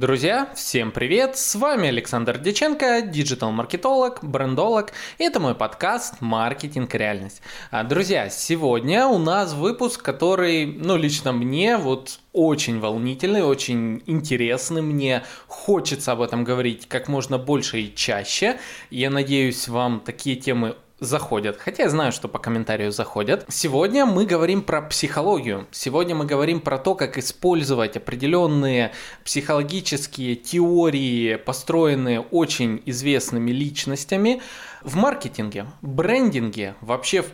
Друзья, всем привет! С вами Александр Деченко, диджитал-маркетолог, брендолог. И это мой подкаст «Маркетинг. Реальность». А, друзья, сегодня у нас выпуск, который, ну, лично мне вот очень волнительный, очень интересный. Мне хочется об этом говорить как можно больше и чаще. Я надеюсь, вам такие темы заходят, хотя я знаю, что по комментарию заходят. Сегодня мы говорим про психологию. Сегодня мы говорим про то, как использовать определенные психологические теории, построенные очень известными личностями, в маркетинге, брендинге, вообще в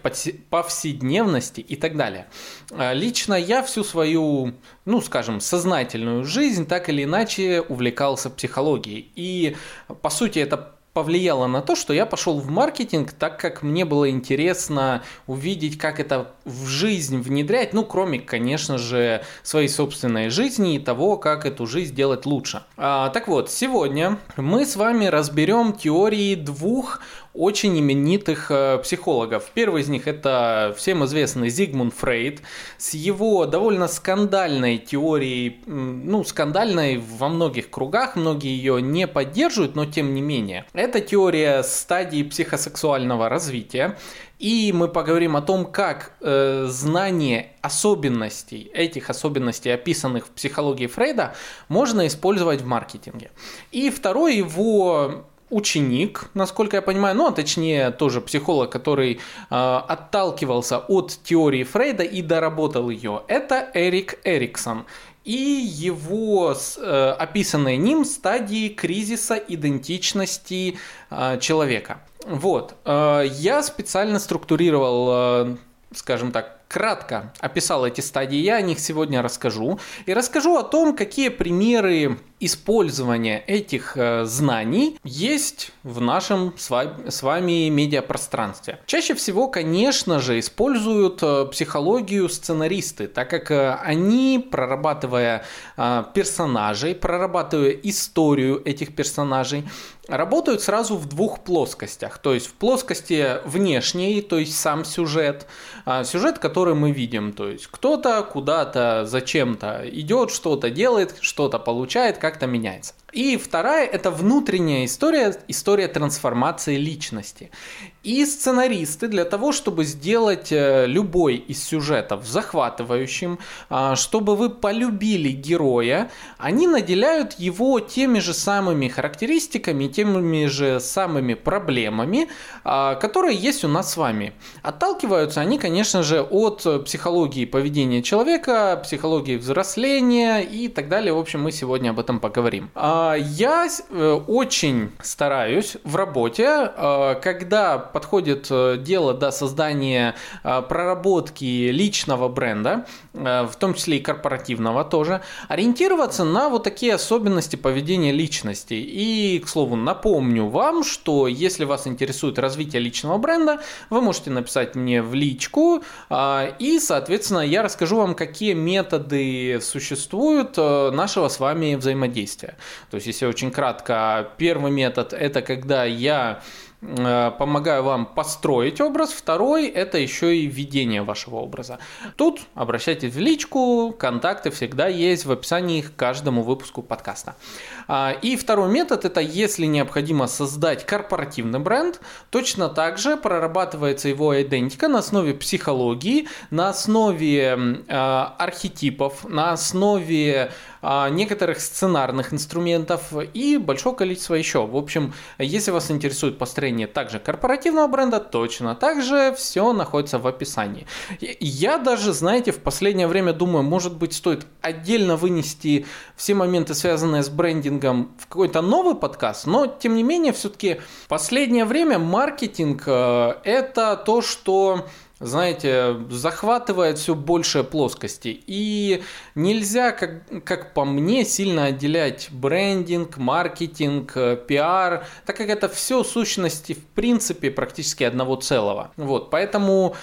повседневности и так далее. А, лично я всю свою, ну скажем, сознательную жизнь так или иначе увлекался психологией. И по сути это повлияло на то, что я пошел в маркетинг, так как мне было интересно увидеть, как это в жизнь внедрять, ну, кроме, конечно же, своей собственной жизни и того, как эту жизнь делать лучше. А, так вот, сегодня мы с вами разберем теории двух очень именитых э, психологов. Первый из них это всем известный Зигмунд Фрейд с его довольно скандальной теорией, ну, скандальной во многих кругах, многие ее не поддерживают, но тем не менее. Это теория стадии психосексуального развития. И мы поговорим о том, как э, знание особенностей, этих особенностей, описанных в психологии Фрейда, можно использовать в маркетинге. И второй его ученик, насколько я понимаю, ну а точнее тоже психолог, который э, отталкивался от теории Фрейда и доработал ее, это Эрик Эриксон и его э, описанные ним стадии кризиса идентичности э, человека. Вот, э, я специально структурировал, э, скажем так, кратко описал эти стадии, я о них сегодня расскажу. И расскажу о том, какие примеры использования этих э, знаний есть в нашем с вами, медиапространстве. Чаще всего, конечно же, используют э, психологию сценаристы, так как э, они, прорабатывая персонажей, прорабатывая историю этих персонажей, работают сразу в двух плоскостях. То есть в плоскости внешней, то есть сам сюжет, сюжет, который мы видим, то есть кто-то куда-то зачем-то идет, что-то делает, что-то получает, как-то меняется. И вторая – это внутренняя история, история трансформации личности. И сценаристы для того, чтобы сделать э, любой из сюжетов захватывающим, а, чтобы вы полюбили героя, они наделяют его теми же самыми характеристиками, теми же самыми проблемами, а, которые есть у нас с вами. Отталкиваются они, конечно же, от психологии поведения человека, психологии взросления и так далее. В общем, мы сегодня об этом поговорим. А, я э, очень стараюсь в работе, когда подходит э, дело до создания э, проработки личного бренда, э, в том числе и корпоративного тоже, ориентироваться на вот такие особенности поведения личности. И, к слову, напомню вам, что если вас интересует развитие личного бренда, вы можете написать мне в личку, и, соответственно, я расскажу вам, какие методы существуют нашего с вами взаимодействия. То есть, если очень кратко, первый метод – это когда я помогаю вам построить образ. Второй – это еще и введение вашего образа. Тут обращайтесь в личку, контакты всегда есть в описании к каждому выпуску подкаста. А, и второй метод – это если необходимо создать корпоративный бренд, точно так же прорабатывается его идентика на основе психологии, на основе э, архетипов, на основе некоторых сценарных инструментов и большого количества еще. В общем, если вас интересует построение также корпоративного бренда, точно так же все находится в описании. Я даже, знаете, в последнее время думаю, может быть, стоит отдельно вынести все моменты, связанные с брендингом, в какой-то новый подкаст, но тем не менее, все-таки последнее время маркетинг э, это то, что знаете, захватывает все больше плоскости. И нельзя, как, как по мне, сильно отделять брендинг, маркетинг, э, пиар, так как это все сущности в принципе практически одного целого. Вот, поэтому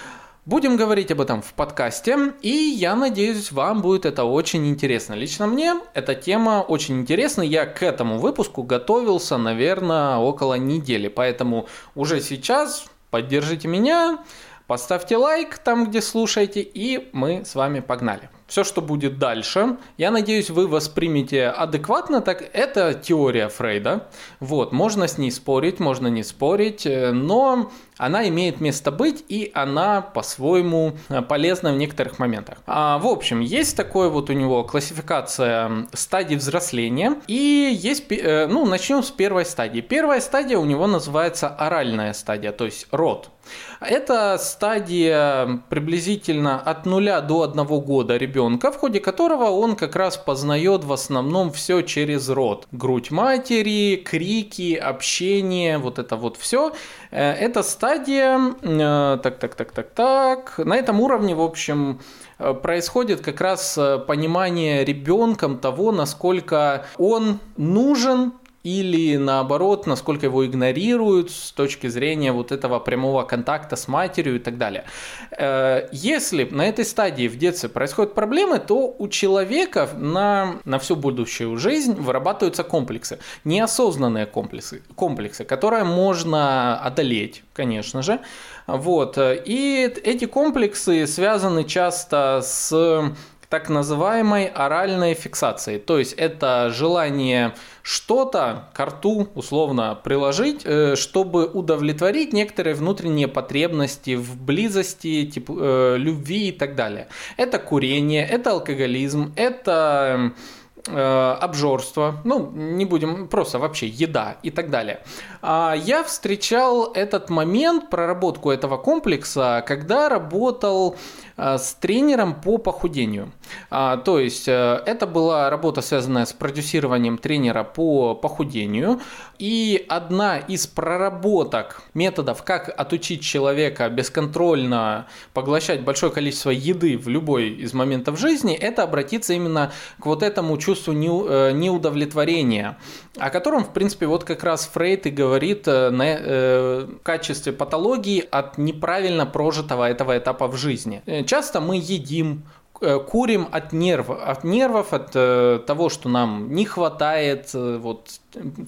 Будем говорить об этом в подкасте, и я надеюсь, вам будет это очень интересно. Лично мне эта тема очень интересна. Я к этому выпуску готовился, наверное, около недели, поэтому уже сейчас поддержите меня, Поставьте лайк там, где слушаете, и мы с вами погнали. все, что будет дальше, я надеюсь, вы воспримете адекватно, так это теория Фрейда. Вот, можно с ней спорить, можно не спорить, э, но она имеет место быть, и она по-своему э, полезна в некоторых моментах. А, в общем, есть такое вот у него классификация стадий взросления, и есть, э, ну, начнем с первой стадии. Первая стадия у него называется оральная стадия, то есть род. Это стадия приблизительно от 0 до 1 года ребенка, в ходе которого он как раз познает в основном все через рот. Грудь матери, крики, общение, вот это вот все. Э, это стадия, э, так, так, так, так, так. На этом уровне, в общем, э, происходит как раз понимание ребенком того, насколько он нужен или наоборот, насколько его игнорируют с точки зрения вот этого прямого контакта с матерью и так далее. Э, если на этой стадии в детстве происходят проблемы, то у человека на, на всю будущую жизнь вырабатываются комплексы, неосознанные комплексы, комплексы, которые можно одолеть, конечно же. Вот. И эти комплексы связаны часто с так называемой оральной фиксацией. То есть это желание что-то к рту условно приложить, э, чтобы удовлетворить некоторые внутренние потребности в близости, тип, э, любви и так далее. Это курение, это алкоголизм, это э, обжорство, ну, не будем, просто вообще еда и так далее. А я встречал этот момент, проработку этого комплекса, когда работал с тренером по похудению. А, то есть э, это была работа, связанная с продюсированием тренера по похудению. И одна из проработок методов, как отучить человека бесконтрольно поглощать большое количество еды в любой из моментов жизни, это обратиться именно к вот этому чувству э, неудовлетворения, о котором, в принципе, вот как раз Фрейд и говорит на качестве патологии от неправильно прожитого этого этапа в жизни часто мы едим, курим от нервов, от нервов, от э, того, что нам не хватает э, вот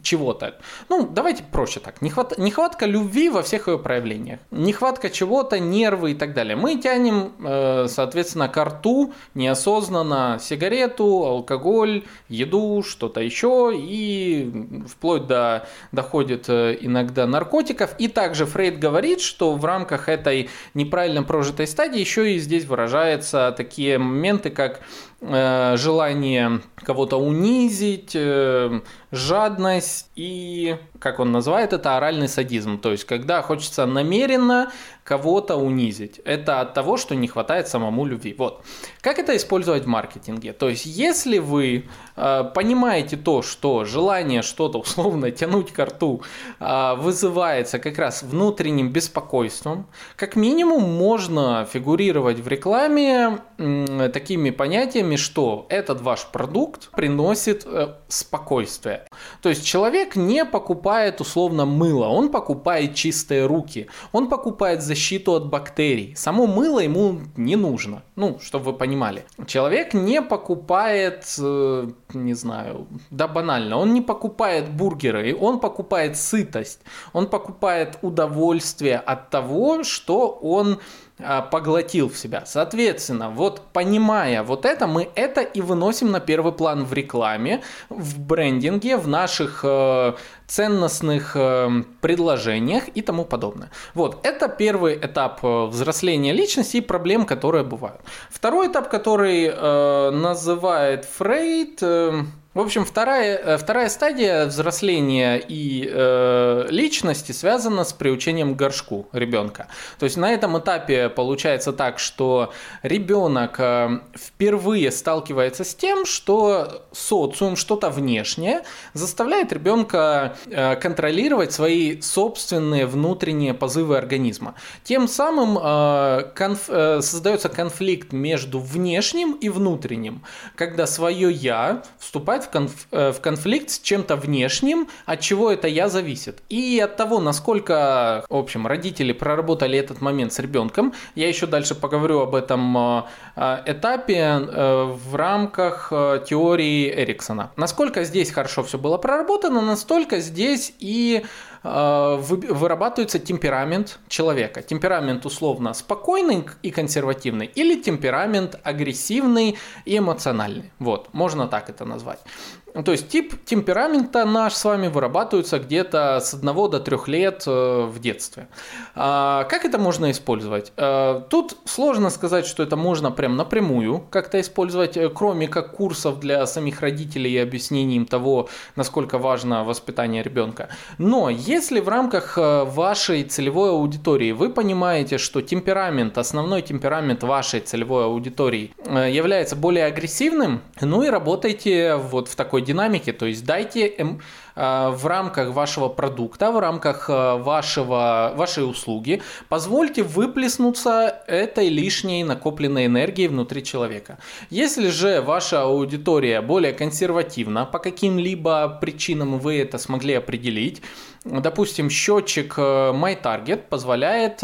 чего-то. Ну, давайте проще так. Нехват... Нехватка любви во всех ее проявлениях. Нехватка чего-то, нервы и так далее. Мы тянем, э, соответственно, к рту неосознанно сигарету, алкоголь, еду, что-то еще. И вплоть до доходит э, иногда наркотиков. И также Фрейд говорит, что в рамках этой неправильно прожитой стадии еще и здесь выражаются такие моменты, как желание кого-то унизить, э, жадность и, как он называет это, оральный садизм. То есть, когда хочется намеренно кого-то унизить. Это от того, что не хватает самому любви. Вот. Как это использовать в маркетинге? То есть, если вы э, понимаете то, что желание что-то условно тянуть к рту э, вызывается как раз внутренним беспокойством, как минимум можно фигурировать в рекламе э, такими понятиями, что этот ваш продукт приносит э, спокойствие. То есть, человек не покупает условно мыло, он покупает чистые руки, он покупает за защиту от бактерий. Само мыло ему не нужно. Ну, чтобы вы понимали. Человек не покупает, э, не знаю, да банально, он не покупает бургеры, он покупает сытость, он покупает удовольствие от того, что он поглотил в себя. Соответственно, вот понимая вот это, мы это и выносим на первый план в рекламе, в брендинге, в наших э, ценностных э, предложениях и тому подобное. Вот, это первый этап э, взросления личности и проблем, которые бывают. Второй этап, который э, называет Фрейд... Э, в общем, вторая, э, вторая стадия взросления и э, личности связана с приучением к горшку ребенка. То есть на этом этапе получается так, что ребенок э, впервые сталкивается с тем, что социум, что-то внешнее, заставляет ребенка э, контролировать свои собственные внутренние позывы организма. Тем самым э, конф, э, создается конфликт между внешним и внутренним, когда свое я вступает в, конф, э, в конфликт с чем-то внешним, от чего это я зависит. И от того, насколько, в общем, родители проработали этот момент с ребенком, я еще дальше поговорю об этом э, э, этапе в рамках теории Эриксона. Насколько здесь хорошо все было проработано, настолько здесь и вырабатывается темперамент человека. Темперамент условно спокойный и консервативный или темперамент агрессивный и эмоциональный. Вот, можно так это назвать. То есть тип темперамента наш с вами вырабатывается где-то с 1 до 3 лет э, в детстве. А, как это можно использовать? Э, тут сложно сказать, что это можно прям напрямую как-то использовать, э, кроме как курсов для самих родителей и объяснений им того, насколько важно воспитание ребенка. Но если в рамках вашей целевой аудитории вы понимаете, что темперамент, основной темперамент вашей целевой аудитории является более агрессивным, ну и работайте вот в такой динамики, то есть дайте эм, э, в рамках вашего продукта, в рамках э, вашего, вашей услуги, позвольте выплеснуться этой лишней накопленной энергии внутри человека. Если же ваша аудитория более консервативна, по каким-либо причинам вы это смогли определить, допустим, счетчик э, MyTarget позволяет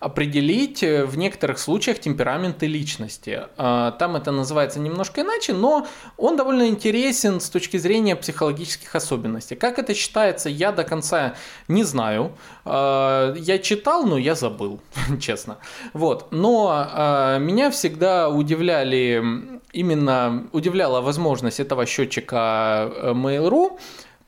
определить в некоторых случаях темпераменты личности. Там это называется немножко иначе, но он довольно интересен с точки зрения психологических особенностей. Как это считается, я до конца не знаю. Я читал, но я забыл, честно. Вот. Но меня всегда удивляли, именно удивляла возможность этого счетчика э, Mail.ru,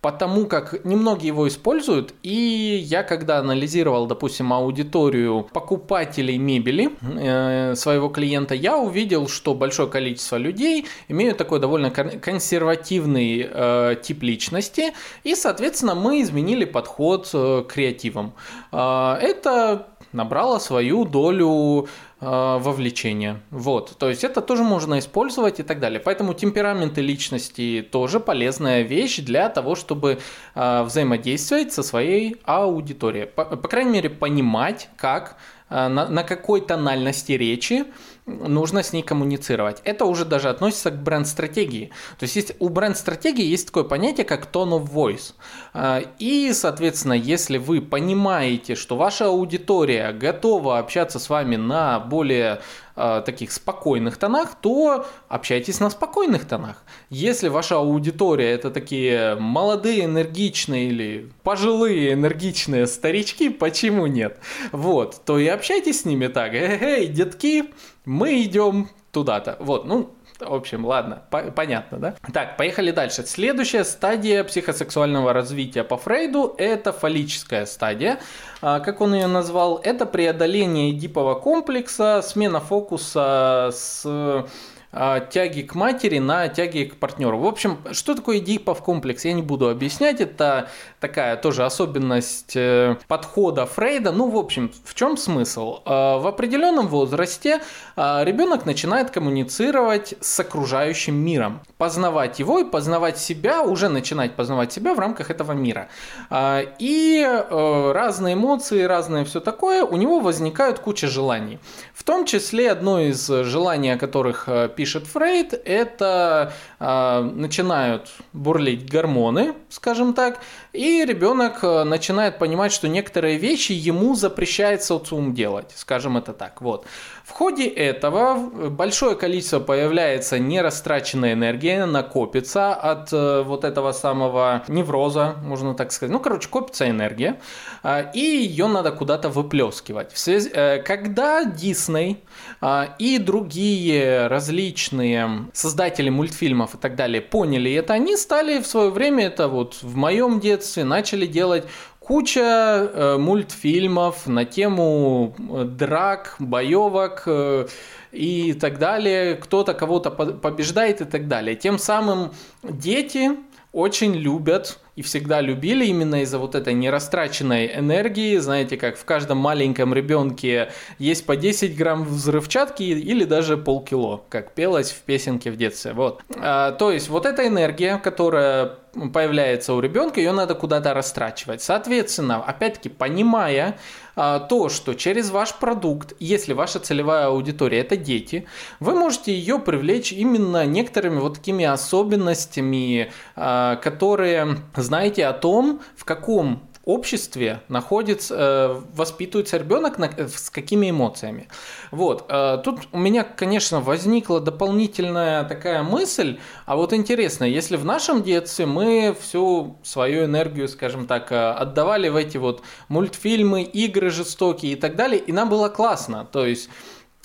потому как немногие его используют, и я когда анализировал, допустим, аудиторию покупателей мебели э, своего клиента, я увидел, что большое количество людей имеют такой довольно консервативный э, тип личности, и, соответственно, мы изменили подход э, к креативам. Э, это набрало свою долю вовлечения. Вот, то есть это тоже можно использовать и так далее. Поэтому темпераменты личности тоже полезная вещь для того, чтобы э, взаимодействовать со своей аудиторией. По, по крайней мере, понимать, как Э, на, на какой тональности речи нужно с ней коммуницировать. Это уже даже относится к бренд-стратегии. То есть, есть у бренд-стратегии есть такое понятие, как tone of voice. Э, и, соответственно, если вы понимаете, что ваша аудитория готова общаться с вами на более э, таких спокойных тонах, то общайтесь на спокойных тонах. Если ваша аудитория это такие молодые, энергичные или пожилые, энергичные старички, почему нет? Вот, то и общайтесь с ними так. Эй, детки, мы идем туда-то. Вот, ну, в общем, ладно, по- понятно, да? Так, поехали дальше. Следующая стадия психосексуального развития по Фрейду – это фаллическая стадия. А, как он ее назвал? Это преодоление эдипового комплекса, смена фокуса с тяги к матери на тяги к партнеру. В общем, что такое Эдипов комплекс, я не буду объяснять. Это такая тоже особенность э, подхода Фрейда. Ну, в общем, в чем смысл? А, в определенном возрасте а, ребенок начинает коммуницировать с окружающим миром, познавать его и познавать себя, уже начинать познавать себя в рамках этого мира. И э, разные эмоции, разное все такое, у него возникают куча желаний. В том числе одно из желаний, о которых пишет э, пишет Фрейд, это э, начинают бурлить гормоны, скажем так, и ребенок а, начинает понимать, что некоторые вещи ему запрещает социум делать, скажем это так. Вот. Ходе этого большое количество появляется нерастраченной энергии, накопится от э, вот этого самого невроза, можно так сказать. Ну, короче, копится энергия, э, и ее надо куда-то выплескивать. Связи, э, когда Дисней и другие различные создатели мультфильмов и так далее поняли это, они стали в свое время, это вот в моем детстве, начали делать куча э, мультфильмов на тему э, драк, боевок э, и так далее. Кто-то кого-то побеждает и так далее. Тем самым дети очень любят и всегда любили именно из-за вот этой нерастраченной энергии. Знаете, как в каждом маленьком ребенке есть по 10 грамм взрывчатки или даже полкило, как пелось в песенке в детстве. Вот. А, то есть вот эта энергия, которая появляется у ребенка, ее надо куда-то растрачивать. Соответственно, опять-таки, понимая а, то, что через ваш продукт, если ваша целевая аудитория это дети, вы можете ее привлечь именно некоторыми вот такими особенностями, а, которые знаете о том, в каком обществе находится, э, воспитывается ребенок э, с какими эмоциями. Вот. Э, тут у меня, конечно, возникла дополнительная такая мысль, а вот интересно, если в нашем детстве мы всю свою энергию, скажем так, отдавали в эти вот мультфильмы, игры жестокие и так далее, и нам было классно, то есть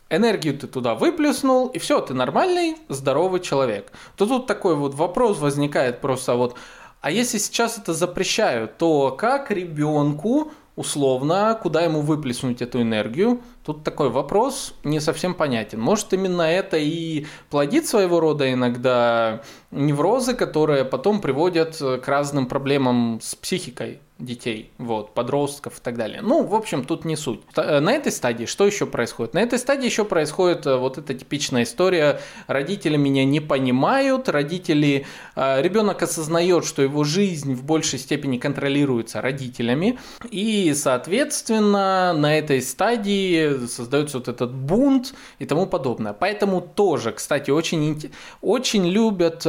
энергию ты туда выплеснул, и все, ты нормальный, здоровый человек. То тут такой вот вопрос возникает просто вот, а если сейчас это запрещают, то как ребенку условно, куда ему выплеснуть эту энергию? Тут такой вопрос не совсем понятен. Может, именно это и плодит своего рода иногда неврозы, которые потом приводят к разным проблемам с психикой детей, вот, подростков и так далее. Ну, в общем, тут не суть. Э, на этой стадии что еще происходит? На этой стадии еще происходит э, вот эта типичная история. Родители меня не понимают, родители... Э, Ребенок осознает, что его жизнь в большей степени контролируется родителями, и, соответственно, на этой стадии создается вот этот бунт и тому подобное. Поэтому тоже, кстати, очень, очень любят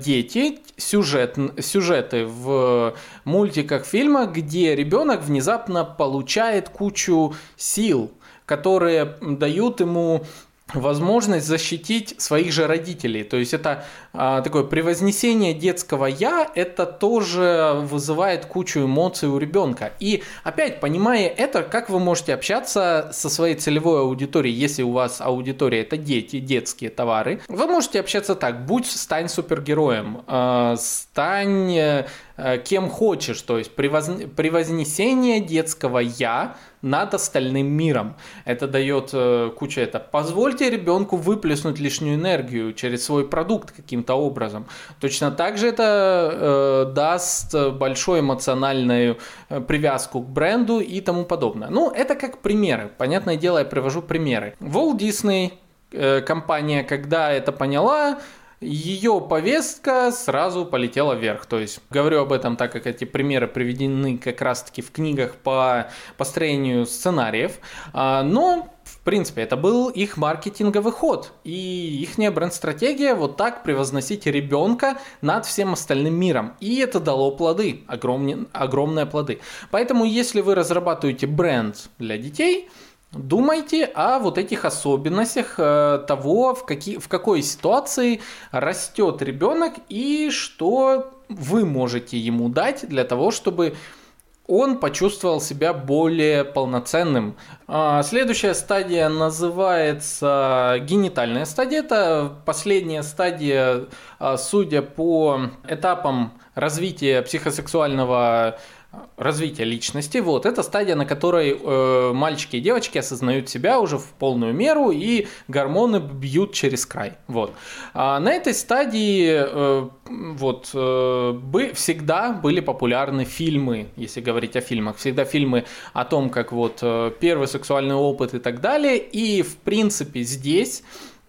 дети сюжет, сюжеты в мультиках, фильмах, фильма, где ребенок внезапно получает кучу сил, которые дают ему возможность защитить своих же родителей. То есть это а, такое превознесение детского я, это тоже вызывает кучу эмоций у ребенка. И опять, понимая это, как вы можете общаться со своей целевой аудиторией, если у вас аудитория это дети, детские товары, вы можете общаться так, будь, стань супергероем, э, стань кем хочешь, то есть превознесение детского я над остальным миром. Это дает э, кучу это. Позвольте ребенку выплеснуть лишнюю энергию через свой продукт каким-то образом. Точно так же это э, даст большую эмоциональную э, привязку к бренду и тому подобное. Ну, это как примеры. Понятное дело, я привожу примеры. Walt Disney э, компания, когда это поняла, ее повестка сразу полетела вверх. То есть говорю об этом, так как эти примеры приведены как раз-таки в книгах по построению сценариев. А, но в принципе, это был их маркетинговый ход. И их бренд-стратегия вот так превозносить ребенка над всем остальным миром. И это дало плоды, огромные, огромные плоды. Поэтому, если вы разрабатываете бренд для детей, Думайте о вот этих особенностях э, того, в, какие, в какой ситуации растет ребенок и что вы можете ему дать для того, чтобы он почувствовал себя более полноценным. А, следующая стадия называется генитальная стадия. Это последняя стадия, а, судя по этапам развития психосексуального развития личности. Вот, это стадия, на которой э, мальчики и девочки осознают себя уже в полную меру, и гормоны бьют через край. Вот. А на этой стадии э, вот, э, бы, всегда были популярны фильмы, если говорить о фильмах. Всегда фильмы о том, как вот э, первый сексуальный опыт и так далее. И, в принципе, здесь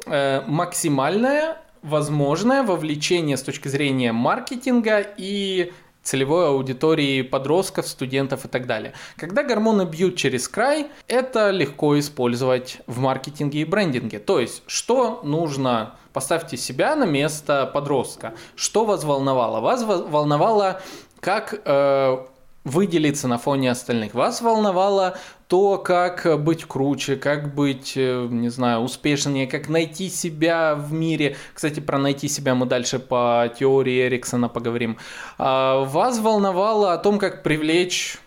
э, максимальное возможное вовлечение с точки зрения маркетинга и целевой аудитории подростков, студентов и так далее. Когда гормоны бьют через край, это легко использовать в маркетинге и брендинге. То есть, что нужно Поставьте себя на место подростка. Что вас волновало? Вас волновало, как э, выделиться на фоне остальных. Вас волновало то, как быть круче, как быть, э, не знаю, успешнее, как найти себя в мире. Кстати, про найти себя мы дальше по теории Эриксона поговорим. А, вас волновало о том, как привлечь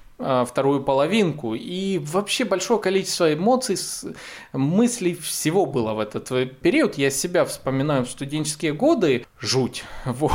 вторую половинку. И вообще большое количество эмоций, мыслей всего было в этот период. Я себя вспоминаю в студенческие годы. Жуть. Вот.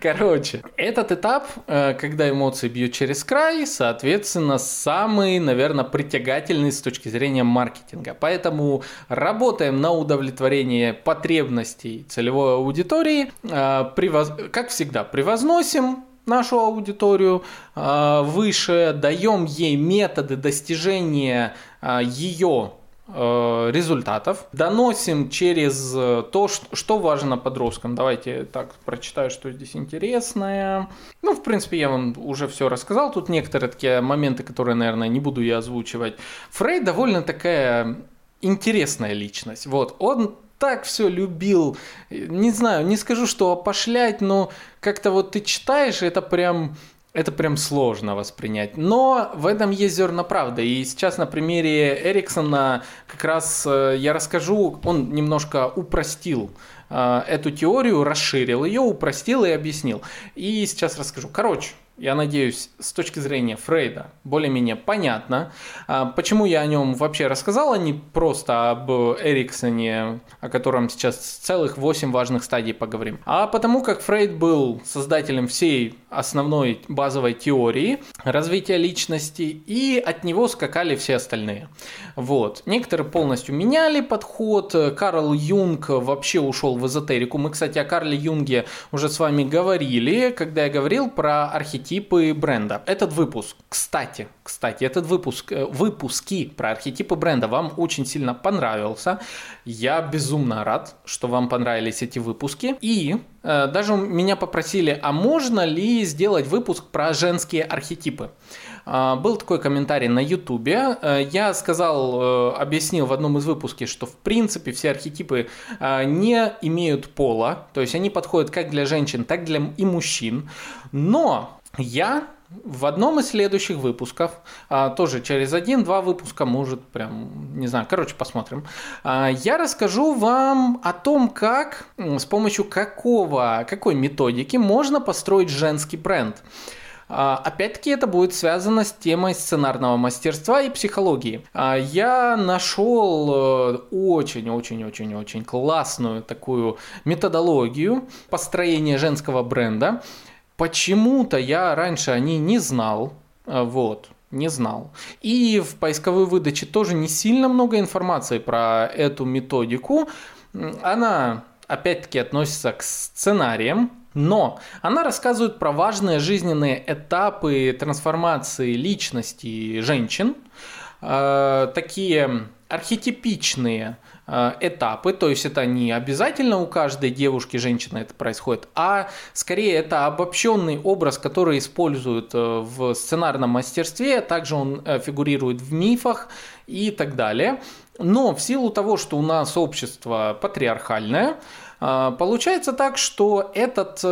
Короче, этот этап, э, когда эмоции бьют через край, соответственно, самый, наверное, притягательный с точки зрения маркетинга. Поэтому работаем на удовлетворение потребностей целевой аудитории. Э, как всегда, превозносим нашу аудиторию э, выше, даем ей методы достижения э, ее э, результатов, доносим через то, что важно подросткам. Давайте так прочитаю, что здесь интересное. Ну, в принципе, я вам уже все рассказал. Тут некоторые такие моменты, которые, наверное, не буду я озвучивать. Фрейд довольно такая интересная личность. Вот, он так все любил, не знаю, не скажу, что опошлять, но как-то вот ты читаешь, это прям это прям сложно воспринять. Но в этом есть зерна правды. И сейчас на примере Эриксона как раз э, я расскажу, он немножко упростил э, эту теорию, расширил ее, упростил и объяснил. И сейчас расскажу. Короче, я надеюсь, с точки зрения Фрейда более-менее понятно. А, почему я о нем вообще рассказал, а не просто об Эриксоне, о котором сейчас целых 8 важных стадий поговорим. А потому как Фрейд был создателем всей основной базовой теории развития личности, и от него скакали все остальные. Вот. Некоторые полностью меняли подход. Карл Юнг вообще ушел в эзотерику. Мы, кстати, о Карле Юнге уже с вами говорили, когда я говорил про архетипы бренда. Этот выпуск, кстати, кстати, этот выпуск, э, выпуски про архетипы бренда вам очень сильно понравился. Я безумно рад, что вам понравились эти выпуски. И э, даже меня попросили, а можно ли сделать выпуск про женские архетипы? Э, был такой комментарий на ютубе. Э, я сказал, э, объяснил в одном из выпусков, что в принципе все архетипы не имеют пола, то есть они подходят как для женщин, так для и мужчин. Но я в одном из следующих выпусков, а, тоже через один-два выпуска, может, прям, не знаю, короче, посмотрим, а, я расскажу вам о том, как, с помощью какого, какой методики можно построить женский бренд. А, опять-таки это будет связано с темой сценарного мастерства и психологии. Я нашел очень-очень-очень-очень классную такую методологию построения женского бренда. Почему-то я раньше о ней не знал, а, вот, не знал. И в поисковой выдаче тоже не сильно много информации про эту методику. Она, опять-таки, относится к сценариям, но она рассказывает про важные жизненные этапы трансформации личности женщин, а, такие архетипичные Э, этапы, то есть это не обязательно у каждой девушки, женщины это происходит, а скорее это обобщенный образ, который используют э, в сценарном мастерстве, также он э, фигурирует в мифах и так далее. Но в силу того, что у нас общество патриархальное, получается так, что этот,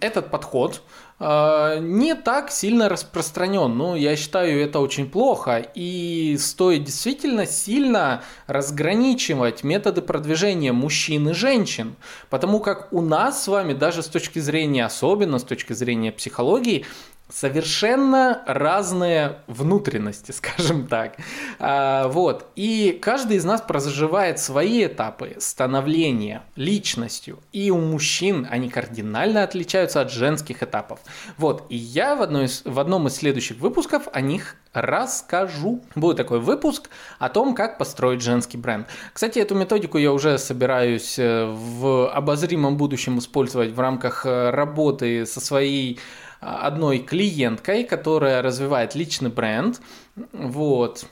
этот подход, а, не так сильно распространен. Ну, я считаю, это очень плохо. И стоит действительно сильно разграничивать методы продвижения мужчин и женщин. Потому как у нас с вами, даже с точки зрения, особенно с точки зрения психологии, совершенно разные внутренности, скажем так. А, вот. И каждый из нас проживает свои этапы становления личностью. И у мужчин они кардинально отличаются от женских этапов. Вот. И я в, одной из, в одном из следующих выпусков о них расскажу. Будет такой выпуск о том, как построить женский бренд. Кстати, эту методику я уже собираюсь э, в обозримом будущем использовать в рамках э, работы со своей одной клиенткой, которая развивает личный бренд. Вот.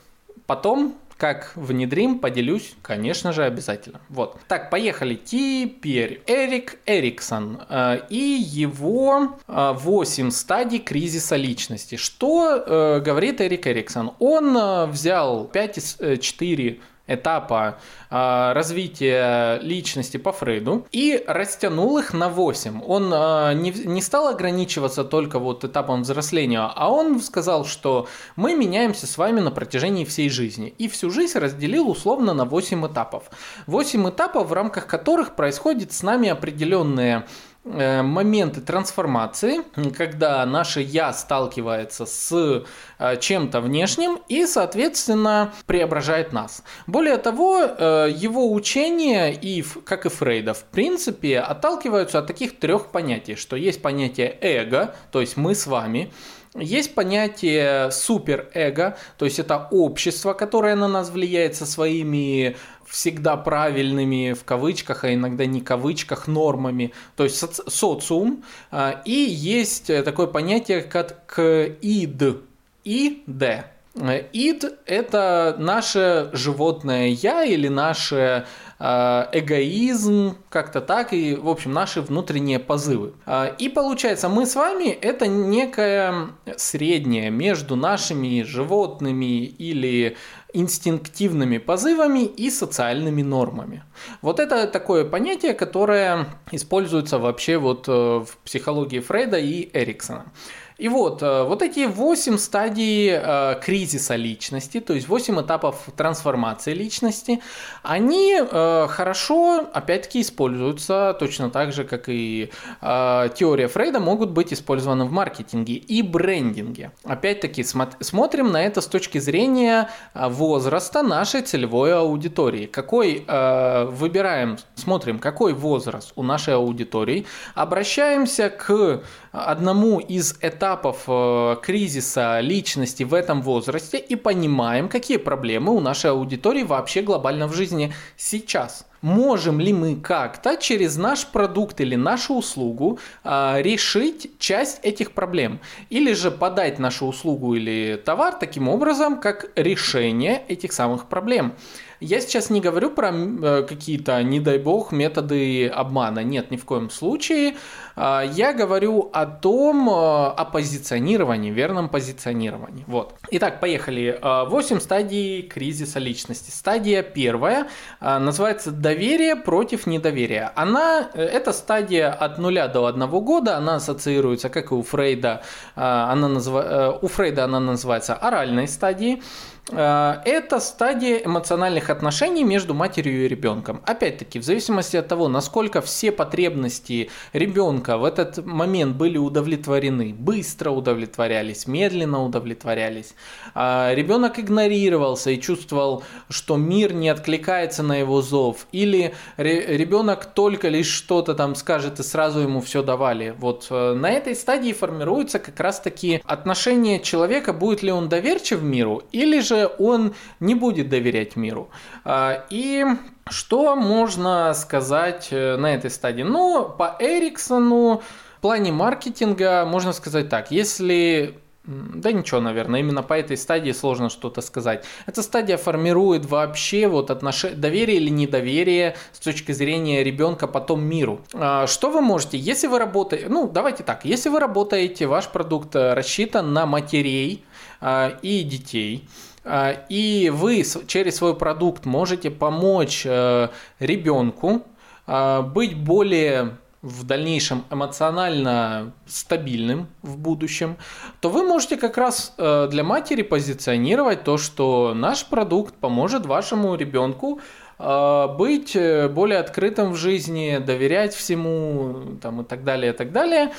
Потом как внедрим, поделюсь, конечно же, обязательно. Вот. Так, поехали. Теперь Эрик Эриксон э, и его 8 э, стадий кризиса личности. Что э, говорит Эрик Эриксон? Он взял 5 4 этапа э, развития личности по Фрейду и растянул их на 8. Он э, не, не стал ограничиваться только вот этапом взросления, а он сказал, что мы меняемся с вами на протяжении всей жизни. И всю жизнь разделил условно на 8 этапов. 8 этапов, в рамках которых происходит с нами определенные моменты трансформации, когда наше «я» сталкивается с э, чем-то внешним и, соответственно, преображает нас. Более того, э, его учение, и, как и Фрейда, в принципе, отталкиваются от таких трех понятий, что есть понятие эго, то есть мы с вами, Есть понятие суперэго, то есть это общество, которое на нас влияет со своими всегда правильными в кавычках, а иногда не кавычках, нормами, то есть соци социум. А, и есть такое понятие, как ид, ид. Ид – это наше животное я или наше эгоизм, как-то так, и, в общем, наши внутренние позывы. А, и получается, мы с вами это некое среднее между нашими животными или инстинктивными позывами и социальными нормами. Вот это такое понятие, которое используется вообще вот э, в психологии Фрейда и Эриксона. И вот, э, вот эти 8 стадий э, кризиса личности, то есть 8 этапов трансформации личности, они э, хорошо, опять-таки, используются точно так же, как и теория Фрейда, могут быть использованы в маркетинге и брендинге. Опять-таки, смотрим на это с точки зрения возраста нашей целевой аудитории. Какой выбираем, смотрим, какой возраст у нашей аудитории, обращаемся к одному из этапов э, кризиса личности в этом возрасте и понимаем, какие проблемы у нашей аудитории вообще глобально в жизни сейчас. Можем ли мы как-то через наш продукт или нашу услугу э, решить часть этих проблем? Или же подать нашу услугу или товар таким образом, как решение этих самых проблем? Я сейчас не говорю про э, какие-то, не дай бог, методы обмана. Нет, ни в коем случае. А, я говорю о том, э, о позиционировании, верном позиционировании. Вот. Итак, поехали. 8 стадий кризиса личности. Стадия первая э, называется доверие против недоверия. Она, эта стадия от 0 до 1 года, она ассоциируется, как и у Фрейда, она назва... у Фрейда она называется оральной стадией. Э, это стадия эмоциональных отношений между матерью и ребенком. Опять-таки, в зависимости от того, насколько все потребности ребенка в этот момент были удовлетворены, быстро удовлетворялись, медленно удовлетворялись, а ребенок игнорировался и чувствовал, что мир не откликается на его зов, или ребенок только лишь что-то там скажет и сразу ему все давали. Вот э, на этой стадии формируются как раз-таки отношения человека, будет ли он доверчив миру, или же дальше он не будет доверять миру. А, и что можно сказать э, на этой стадии? Ну, по Эриксону в плане маркетинга можно сказать так. Если да ничего, наверное, именно по этой стадии сложно что-то сказать. Эта стадия формирует вообще вот отнош... доверие или недоверие с точки зрения ребенка потом миру. А, что вы можете, если вы работаете, ну давайте так, если вы работаете, ваш продукт э, рассчитан на матерей а, и детей, и вы через свой продукт можете помочь э, ребенку а, быть более в дальнейшем эмоционально стабильным в будущем, то вы можете как раз э, для матери позиционировать то, что наш продукт поможет вашему ребенку э, быть более открытым в жизни, доверять всему там, и так далее, и так далее.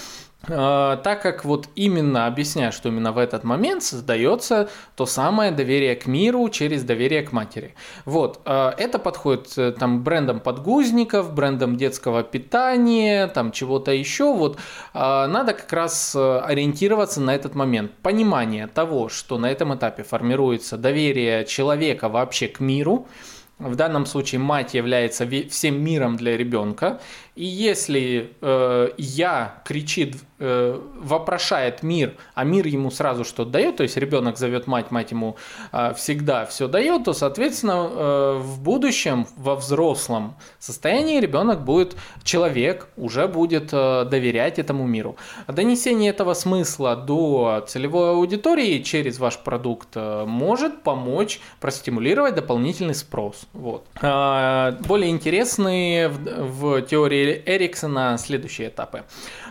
А, так как вот именно объясняю, что именно в этот момент создается то самое доверие к миру через доверие к матери. Вот, а, это подходит э, там брендам подгузников, брендам детского питания, там чего-то еще. Вот, а, надо как раз э, ориентироваться на этот момент. Понимание того, что на этом этапе формируется доверие человека вообще к миру, в данном случае мать является всем миром для ребенка. И если э, я кричит Э, вопрошает мир, а мир ему сразу что-то дает, то есть ребенок зовет мать, мать ему э, всегда все дает, то, соответственно, э, в будущем, во взрослом состоянии ребенок будет, человек уже будет доверять этому миру. Донесение этого смысла до целевой аудитории через ваш продукт может помочь простимулировать дополнительный спрос. Вот. Более интересные в, в теории Эриксона следующие этапы.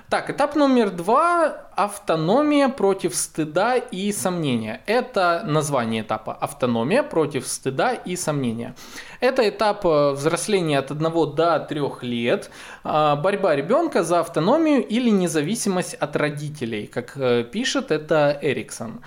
Так, этап номер два – автономия против стыда и сомнения. Это название этапа – автономия против стыда и сомнения. Это этап э, взросления от 1 до 3 лет, а, борьба ребенка за автономию или независимость от родителей, как э, пишет это Эриксон.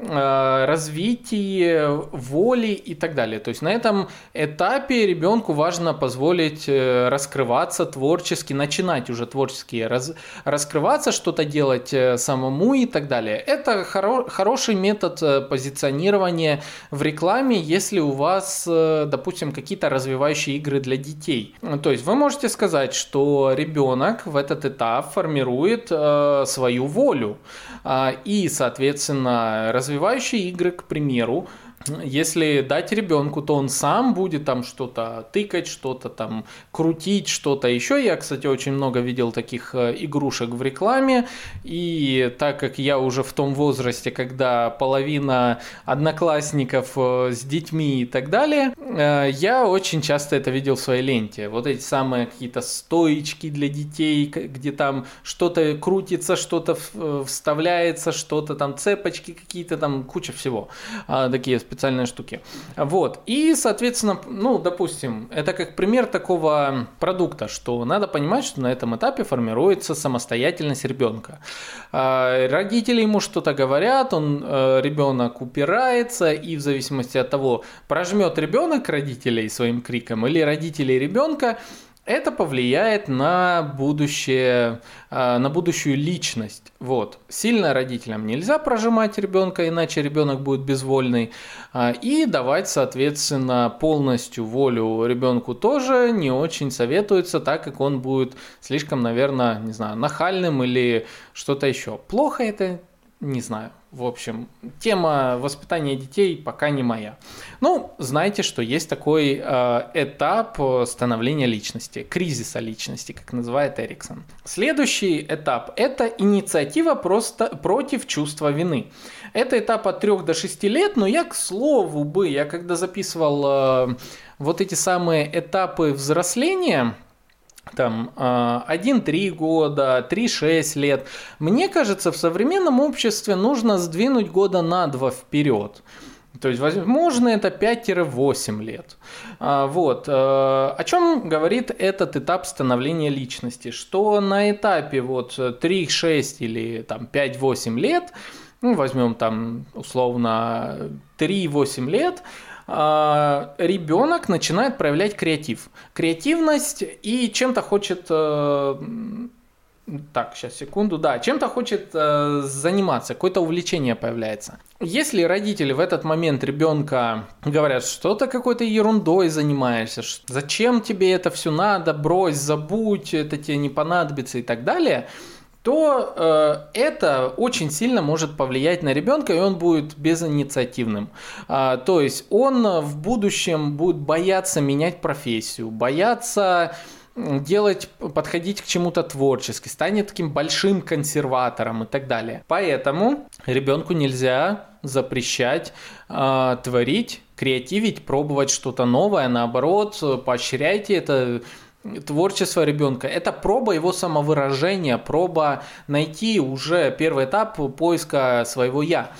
Э, развитии воли и так далее. То есть на этом этапе ребенку важно позволить э, раскрываться творчески, начинать уже творчески раз, раскрываться, что-то делать э, самому и так далее. Это хоро, хороший метод позиционирования в рекламе, если у вас, допустим, какие-то развивающие игры для детей. То есть вы можете сказать, что ребенок в этот этап формирует свою волю и, соответственно, развивается развивающие игры, к примеру, если дать ребенку, то он сам будет там что-то тыкать, что-то там крутить, что-то еще. Я, кстати, очень много видел таких э, игрушек в рекламе. И так как я уже в том возрасте, когда половина одноклассников э, с детьми и так далее, э, я очень часто это видел в своей ленте. Вот эти самые какие-то стоечки для детей, где там что-то крутится, что-то вставляется, что-то там цепочки какие-то, там куча всего. А, такие специальные штуки. Вот. И, соответственно, ну, допустим, это как пример такого продукта, что надо понимать, что на этом этапе формируется самостоятельность ребенка. А, родители ему что-то говорят, он, э, ребенок упирается, и в зависимости от того, прожмет ребенок родителей своим криком или родители ребенка, это повлияет на будущее, а, на будущую личность. Вот. Сильно родителям нельзя прожимать ребенка, иначе ребенок будет безвольный. А, и давать, соответственно, полностью волю ребенку тоже не очень советуется, так как он будет слишком, наверное, не знаю, нахальным или что-то еще. Плохо это не знаю. В общем, тема воспитания детей пока не моя. Ну, знаете, что есть такой э, этап становления личности, кризиса личности, как называет Эриксон. Следующий этап – это инициатива просто против чувства вины. Это этап от 3 до 6 лет, но я, к слову бы, я когда записывал э, вот эти самые этапы взросления – там 1-3 а, года, 3-6 лет. Мне кажется, в современном обществе нужно сдвинуть года на 2 вперед. То есть, возможно, это 5-8 лет. А, вот. Э, о чем говорит этот этап становления личности? Что на этапе вот 3-6 или там 5-8 лет, ну, возьмем там условно 3-8 лет, ребенок начинает проявлять креатив. Креативность и чем-то хочет э, так, сейчас, секунду. Да, чем-то хочет э, заниматься, какое-то увлечение появляется. Если родители в этот момент ребенка говорят, что ты какой-то ерундой занимаешься, зачем тебе это все надо, брось, забудь, это тебе не понадобится и так далее – то э, это очень сильно может повлиять на ребенка, и он будет безинициативным. А, то есть он в будущем будет бояться менять профессию, бояться делать, подходить к чему-то творчески, станет таким большим консерватором и так далее. Поэтому ребенку нельзя запрещать э, творить, креативить, пробовать что-то новое, наоборот, поощряйте это творчество ребенка. Это проба его самовыражения, проба найти уже первый этап поиска своего я.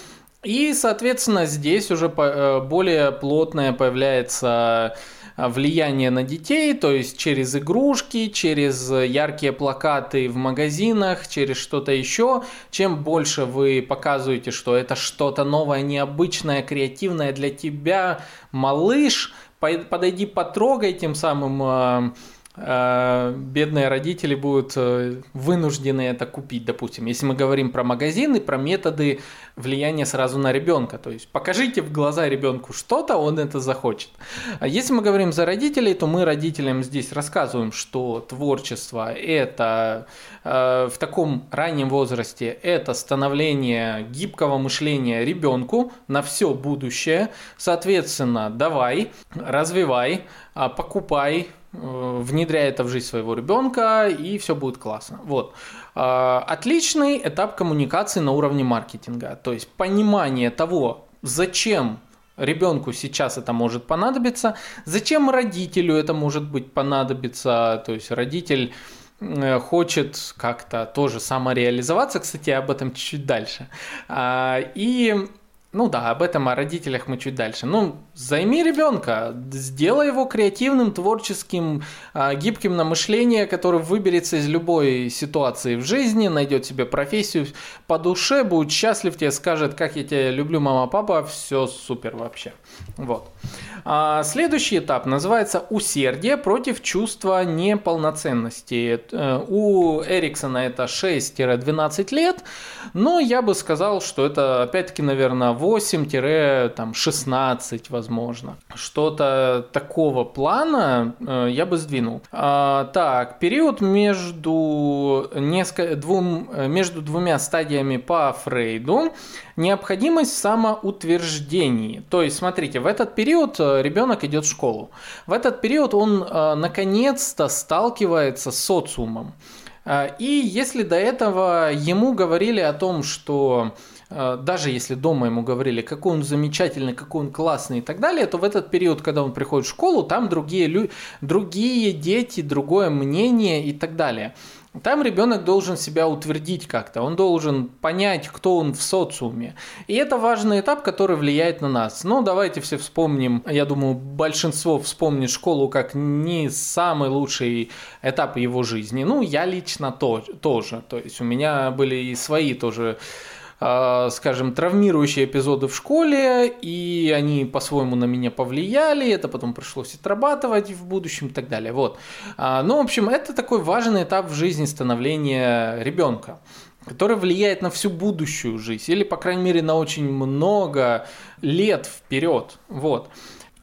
И, соответственно, здесь уже э, более плотное появляется э, влияние на детей, то есть через игрушки, через яркие плакаты в магазинах, через что-то еще. Чем больше вы показываете, что это что-то новое, необычное, креативное для тебя, малыш, подойди, потрогай, тем самым э, бедные родители будут э, вынуждены это купить, допустим. Если мы говорим про магазины, про методы влияния сразу на ребенка, то есть покажите в глаза ребенку что-то, он это захочет. А если мы говорим за родителей, то мы родителям здесь рассказываем, что творчество это э, в таком раннем возрасте это становление гибкого мышления ребенку на все будущее. Соответственно, давай, развивай, а, покупай, Э, внедряй это в жизнь своего ребенка, и все будет классно. Вот. Э, отличный этап коммуникации на уровне маркетинга, то есть понимание того, зачем ребенку сейчас это может понадобиться, зачем родителю это может быть понадобиться, то есть родитель э, хочет как-то тоже самореализоваться, кстати, об этом чуть-чуть дальше. А, и ну да, об этом о родителях мы чуть дальше. Ну, займи ребенка, сделай его креативным, творческим, а, гибким на мышление, который выберется из любой ситуации в жизни, найдет себе профессию по душе, будет счастлив, тебе скажет, как я тебя люблю, мама, папа, все супер вообще. Вот. А следующий этап называется усердие против чувства неполноценности. Э, у Эриксона это 6-12 лет, но я бы сказал, что это опять-таки, наверное, 8-16, возможно. Что-то такого плана э, я бы сдвинул. А, так, период между, несколько, двум, э, между двумя стадиями по Фрейду необходимость в самоутверждении. То есть, смотрите, в этот период э, ребенок идет в школу. В этот период он наконец-то сталкивается с социумом. И если до этого ему говорили о том, что Э, даже если дома ему говорили, какой он замечательный, какой он классный и так далее, то в этот период, когда он приходит в школу, там другие, лю... другие дети, другое мнение и так далее. Там ребенок должен себя утвердить как-то, он должен понять, кто он в социуме. И это важный этап, который влияет на нас. Ну, давайте все вспомним, я думаю, большинство вспомнит школу как не самый лучший этап его жизни. Ну, я лично то, тоже. То есть у меня были и свои тоже а, скажем, травмирующие эпизоды в школе, и они по-своему на меня повлияли, это потом пришлось отрабатывать в будущем и так далее. Вот. А, ну, в общем, это такой важный этап в жизни становления ребенка который влияет на всю будущую жизнь, или, по крайней мере, на очень много лет вперед. Вот.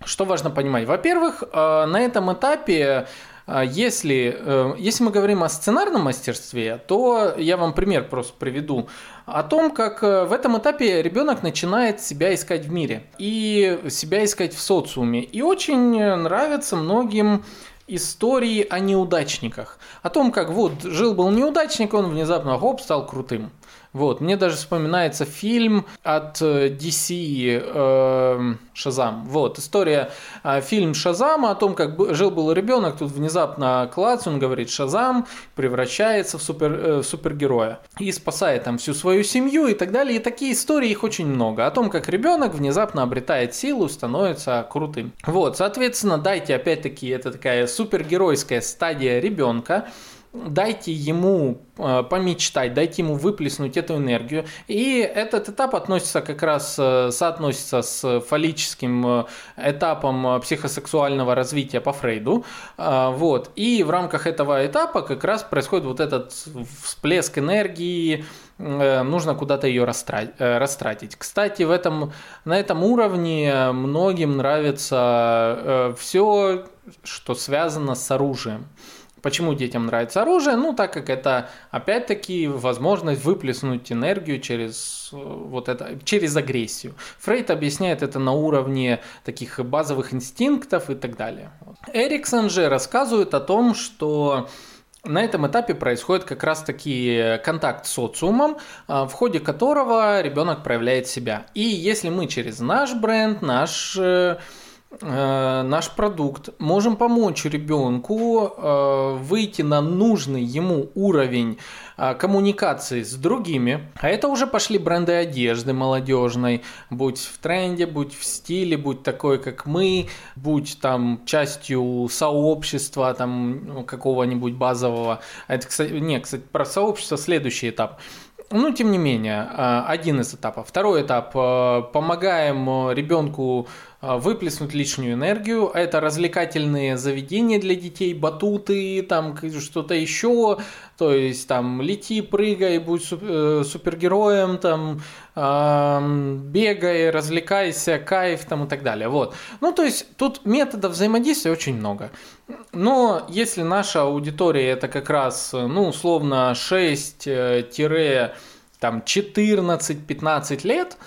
Что важно понимать? Во-первых, а, на этом этапе если, если мы говорим о сценарном мастерстве, то я вам пример просто приведу о том, как э, в этом этапе ребенок начинает себя искать в мире и себя искать в социуме. И очень нравится многим истории о неудачниках. О том, как вот жил-был неудачник, он внезапно хоп, стал крутым. Вот, мне даже вспоминается фильм от DC э, Шазам. Вот, история, э, фильм Шазама о том, как жил-был ребенок, тут внезапно клац, он говорит Шазам, превращается в, супер, э, в супергероя и спасает там всю свою семью и так далее. И такие истории, их очень много. О том, как ребенок внезапно обретает силу, становится крутым. Вот, соответственно, дайте опять-таки, это такая супергеройская стадия ребенка, дайте ему э, помечтать, дайте ему выплеснуть эту энергию. И этот этап относится как раз, э, соотносится с фаллическим э, этапом психосексуального развития по Фрейду. Вот. И в рамках этого этапа как раз происходит вот этот всплеск энергии, нужно куда-то ее растратить. Кстати, в этом, на этом уровне многим нравится все, что связано с оружием. Почему детям нравится оружие? Ну, так как это, опять-таки, возможность выплеснуть энергию через э, вот это, через агрессию. Фрейд объясняет это на уровне таких базовых инстинктов и так далее. Эриксон же рассказывает о том, что на этом этапе происходит как раз-таки контакт с социумом, э, в ходе которого ребенок проявляет себя. И если мы через наш бренд, наш э, наш продукт, можем помочь ребенку э, выйти на нужный ему уровень э, коммуникации с другими. А это уже пошли бренды одежды молодежной, будь в тренде, будь в стиле, будь такой, как мы, будь там частью сообщества там ну, какого-нибудь базового. Это, кстати, не, кстати, про сообщество следующий этап. Ну, тем не менее, один из этапов. Второй этап. Помогаем ребенку выплеснуть лишнюю энергию. Это развлекательные заведения для детей, батуты, там что-то еще. То есть там лети, прыгай, будь э, супергероем, там бегай, развлекайся, кайф там и так далее. Вот. Ну, то есть тут методов взаимодействия очень много. Но если наша аудитория это как раз, ну, условно, 6 там 14-15 лет, а,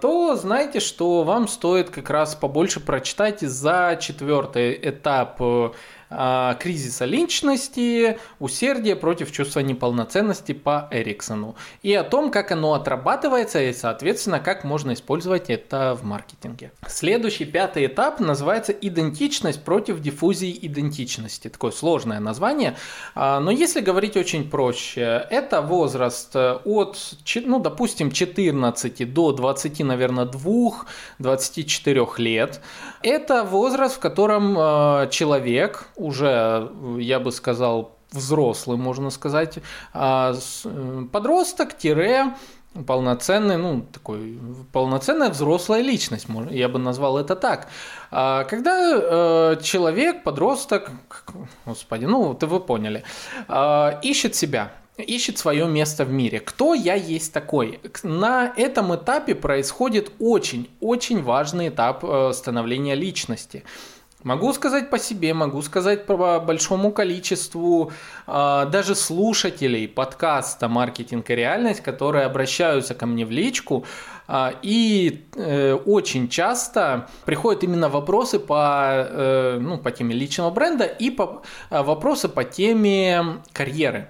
то знайте, что вам стоит как раз побольше прочитать за четвертый этап э, а, кризиса личности, усердие против чувства неполноценности по Эриксону. И о том, как оно отрабатывается и, соответственно, как можно использовать это в маркетинге. Следующий, пятый этап называется идентичность против диффузии идентичности. Такое сложное название. А, но если говорить очень проще, это возраст от, ну, допустим, 14 до 20, наверное, 2-24 лет. Это возраст, в котором э, человек уже, я бы сказал, взрослый, можно сказать, а, э, подросток-тире полноценный, ну, такой, полноценная взрослая личность, я бы назвал это так. А, когда э, человек, подросток, господи, ну, ты вы поняли, э, ищет себя, ищет свое место в мире. Кто я есть такой? На этом этапе происходит очень-очень важный этап э, становления личности. Могу сказать по себе, могу сказать по большому количеству э, даже слушателей подкаста «Маркетинг и реальность», которые обращаются ко мне в личку, э, и э, очень часто приходят именно вопросы по, э, ну, по теме личного бренда и по, э, вопросы по теме карьеры.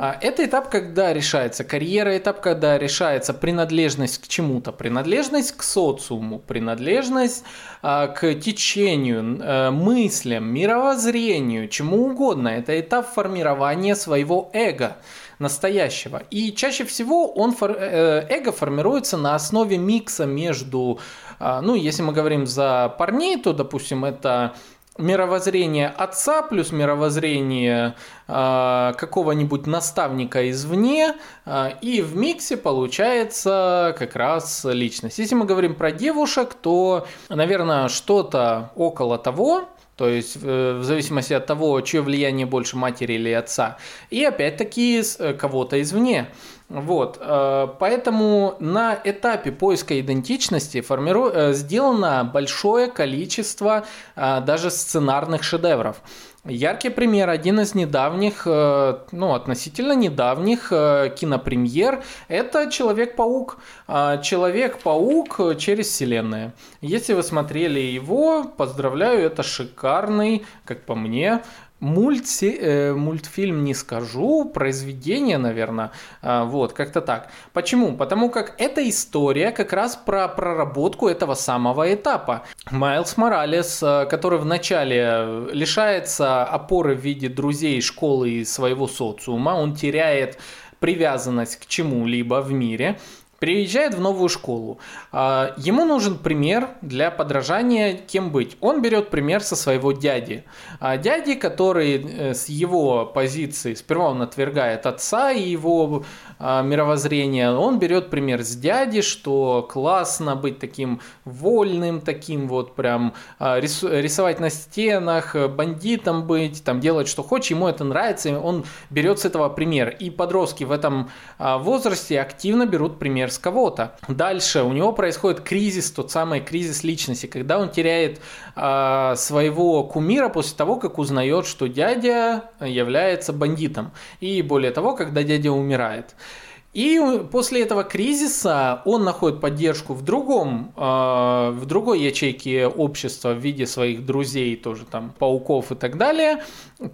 А, это этап, когда решается карьера, этап, когда решается принадлежность к чему-то, принадлежность к социуму, принадлежность а, к течению, э, мыслям, мировоззрению, чему угодно. Это этап формирования своего эго настоящего. И чаще всего он, э, эго формируется на основе микса между, а, ну, если мы говорим за парней, то, допустим, это мировоззрение отца плюс мировоззрение э, какого-нибудь наставника извне, э, и в миксе получается как раз личность. Если мы говорим про девушек, то, наверное, что-то около того, то есть в зависимости от того, чье влияние больше матери или отца, и опять-таки э, кого-то извне. Вот, э, поэтому на этапе поиска идентичности формиру... Э, сделано большое количество э, даже сценарных шедевров. Яркий пример, один из недавних, ну, относительно недавних кинопремьер, это Человек-паук. Человек-паук через вселенные. Если вы смотрели его, поздравляю, это шикарный, как по мне, Мульти, э, мультфильм не скажу, произведение, наверное, э, вот, как-то так. Почему? Потому как эта история как раз про проработку этого самого этапа. Майлз Моралес, э, который вначале лишается опоры в виде друзей, школы и своего социума, он теряет привязанность к чему-либо в мире, Приезжает в новую школу. А, ему нужен пример для подражания, кем быть. Он берет пример со своего дяди. А, дяди, который э, с его позиции, сперва он отвергает отца и его а, мировоззрение, он берет пример с дяди, что классно быть таким вольным, таким вот прям рисовать на стенах, бандитом быть, там делать что хочешь, ему это нравится, он берет с этого пример. И подростки в этом возрасте активно берут пример с кого-то. Дальше у него происходит кризис, тот самый кризис личности, когда он теряет э, своего кумира после того, как узнает, что дядя является бандитом. И более того, когда дядя умирает. И после этого кризиса он находит поддержку в другом, э, в другой ячейке общества в виде своих друзей, тоже там пауков и так далее,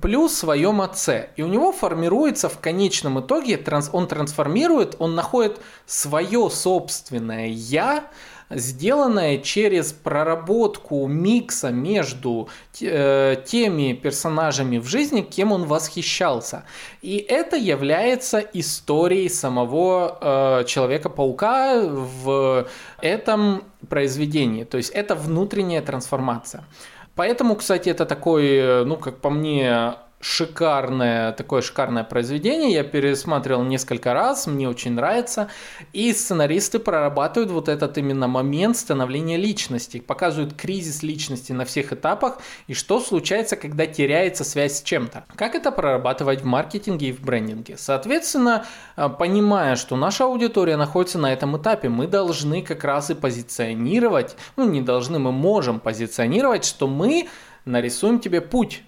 плюс в своем отце. И у него формируется в конечном итоге, он трансформирует, он находит свое собственное я, сделанное через проработку микса между э, теми персонажами в жизни, кем он восхищался. И это является историей самого э, Человека-паука в этом произведении. То есть это внутренняя трансформация. Поэтому, кстати, это такой, э, ну, как по мне, шикарное, такое шикарное произведение. Я пересматривал несколько раз, мне очень нравится. И сценаристы прорабатывают вот этот именно момент становления личности, показывают кризис личности на всех этапах и что случается, когда теряется связь с чем-то. Как это прорабатывать в маркетинге и в брендинге? Соответственно, э, понимая, что наша аудитория находится на этом этапе, мы должны как раз и позиционировать, ну не должны, мы можем позиционировать, что мы нарисуем тебе путь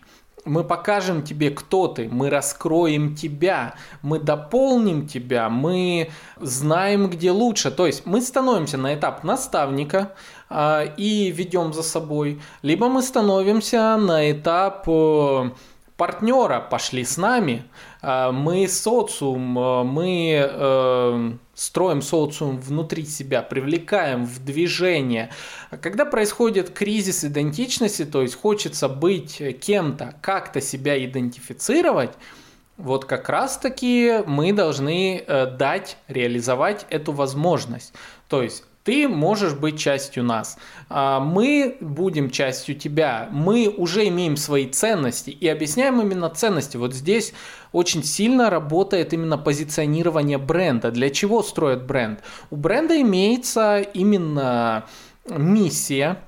мы покажем тебе, кто ты, мы раскроем тебя, мы дополним тебя, мы знаем, где лучше. То есть мы становимся на этап наставника э, и ведем за собой, либо мы становимся на этап э, партнера, пошли с нами, э, мы социум, э, мы строим социум внутри себя, привлекаем в движение. Когда происходит кризис идентичности, то есть хочется быть кем-то, как-то себя идентифицировать, вот как раз-таки мы должны дать, реализовать эту возможность. То есть ты можешь быть частью нас. А, мы будем частью тебя. Мы уже имеем свои ценности и объясняем именно ценности. Вот здесь очень сильно работает именно позиционирование бренда. Для чего строят бренд? У бренда имеется именно миссия,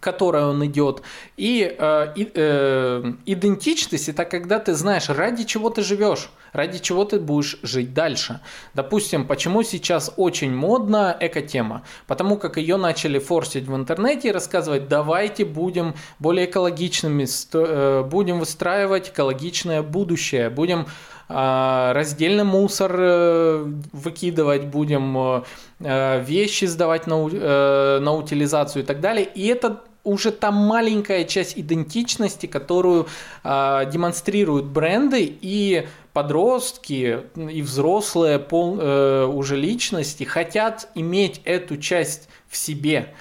к которой он идет. И э, э, идентичность это когда ты знаешь, ради чего ты живешь, ради чего ты будешь жить дальше. Допустим, почему сейчас очень модна эко-тема? Потому как ее начали форсить в интернете и рассказывать, давайте будем более экологичными, э, будем выстраивать экологичное будущее, будем э, раздельный мусор э, выкидывать, будем вещи сдавать на, на утилизацию и так далее. И это уже та маленькая часть идентичности, которую э, демонстрируют бренды и подростки и взрослые пол, э, уже личности хотят иметь эту часть в себе.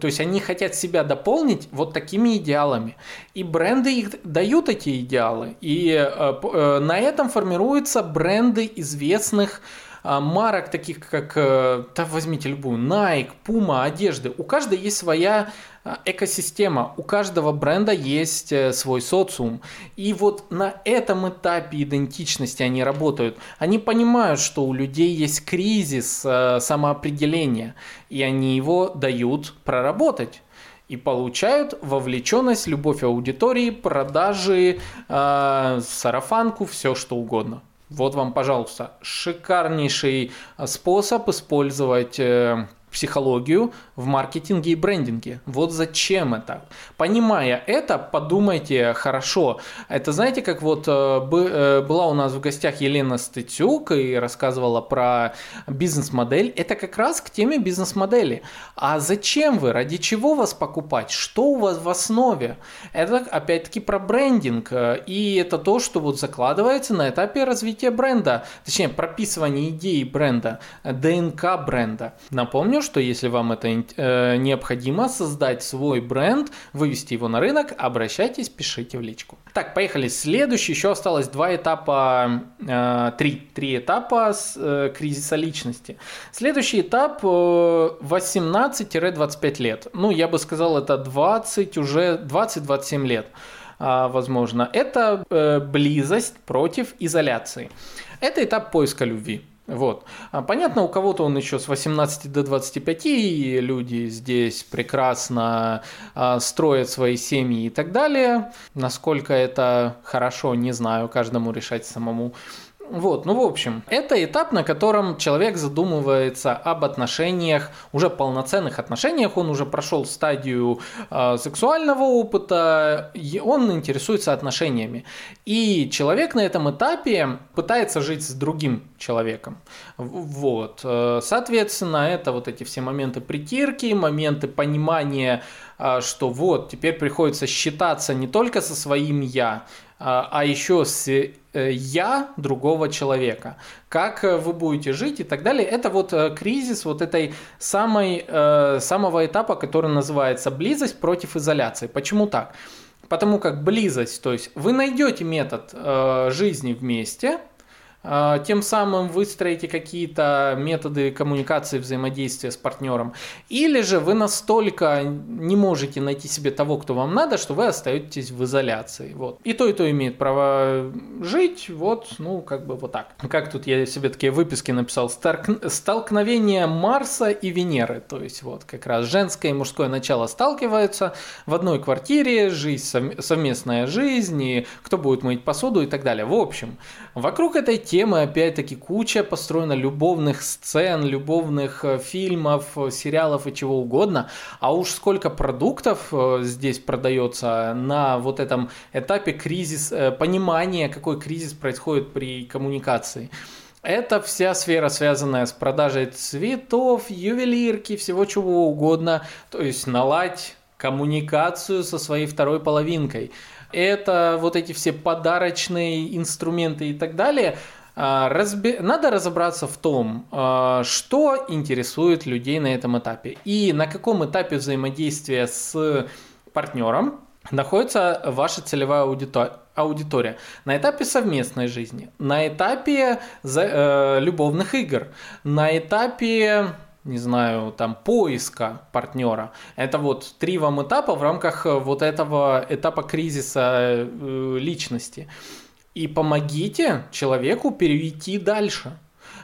То есть они хотят себя дополнить вот такими идеалами. И бренды их дают эти идеалы. И э, э, на этом формируются бренды известных э, марок, таких как, э, да возьмите любую, Nike, Puma, одежды. У каждой есть своя а, экосистема. У каждого бренда есть э, свой социум. И вот на этом этапе идентичности они работают. Они понимают, что у людей есть кризис э, самоопределения, и они его дают проработать и получают вовлеченность, любовь аудитории, продажи, э, сарафанку, все что угодно. Вот вам, пожалуйста, шикарнейший способ использовать э, психологию в маркетинге и брендинге. Вот зачем это. Понимая это, подумайте хорошо. Это знаете, как вот э, э, была у нас в гостях Елена Стытюк и рассказывала про бизнес-модель. Это как раз к теме бизнес-модели. А зачем вы? Ради чего вас покупать? Что у вас в основе? Это опять-таки про брендинг. И это то, что вот закладывается на этапе развития бренда. Точнее, прописывания идеи бренда, ДНК бренда. Напомню, что если вам это э, необходимо, создать свой бренд, вывести его на рынок, обращайтесь, пишите в личку. Так, поехали. Следующий, еще осталось два этапа, э, три, три этапа с, э, кризиса личности. Следующий этап э, 18-25 лет. Ну, я бы сказал, это 20, уже 20-27 лет а, возможно, это э, близость против изоляции. Это этап поиска любви. Вот. А понятно, у кого-то он еще с 18 до 25, и люди здесь прекрасно а, строят свои семьи и так далее. Насколько это хорошо, не знаю, каждому решать самому. Вот, ну в общем, это этап, на котором человек задумывается об отношениях, уже полноценных отношениях, он уже прошел стадию э, сексуального опыта, и он интересуется отношениями. И человек на этом этапе пытается жить с другим человеком. Вот, э, соответственно, это вот эти все моменты притирки, моменты понимания, э, что вот, теперь приходится считаться не только со своим «я», а, а еще с э, я другого человека. Как э, вы будете жить и так далее. Это вот э, кризис вот этой самой, самого этапа, который называется близость против изоляции. Почему так? Потому как близость, то есть вы найдете метод жизни вместе, тем самым выстроите какие-то методы коммуникации, взаимодействия с партнером. Или же вы настолько не можете найти себе того, кто вам надо, что вы остаетесь в изоляции. Вот. И то, и то имеет право жить, вот, ну, как бы вот так. Как тут я себе такие выписки написал? Столкновение Марса и Венеры. То есть вот как раз женское и мужское начало сталкиваются в одной квартире, жизнь, совместная жизнь, и кто будет мыть посуду и так далее. В общем, вокруг этой темы опять-таки, куча построена любовных сцен, любовных э, фильмов, сериалов и чего угодно. А уж сколько продуктов здесь продается на вот этом этапе кризис, понимания, какой кризис происходит при коммуникации. Это вся сфера, связанная с продажей цветов, ювелирки, всего чего угодно. То есть наладь коммуникацию со своей второй половинкой. Это вот эти все подарочные инструменты и так далее. А, разби... Надо разобраться в том, а, что интересует людей на этом этапе и на каком этапе взаимодействия с партнером находится ваша целевая аудитория. На этапе совместной жизни, на этапе э, любовных игр, на этапе не знаю, там, поиска партнера. Это вот три вам этапа в рамках э, вот этого этапа кризиса э, личности. И помогите человеку перейти дальше.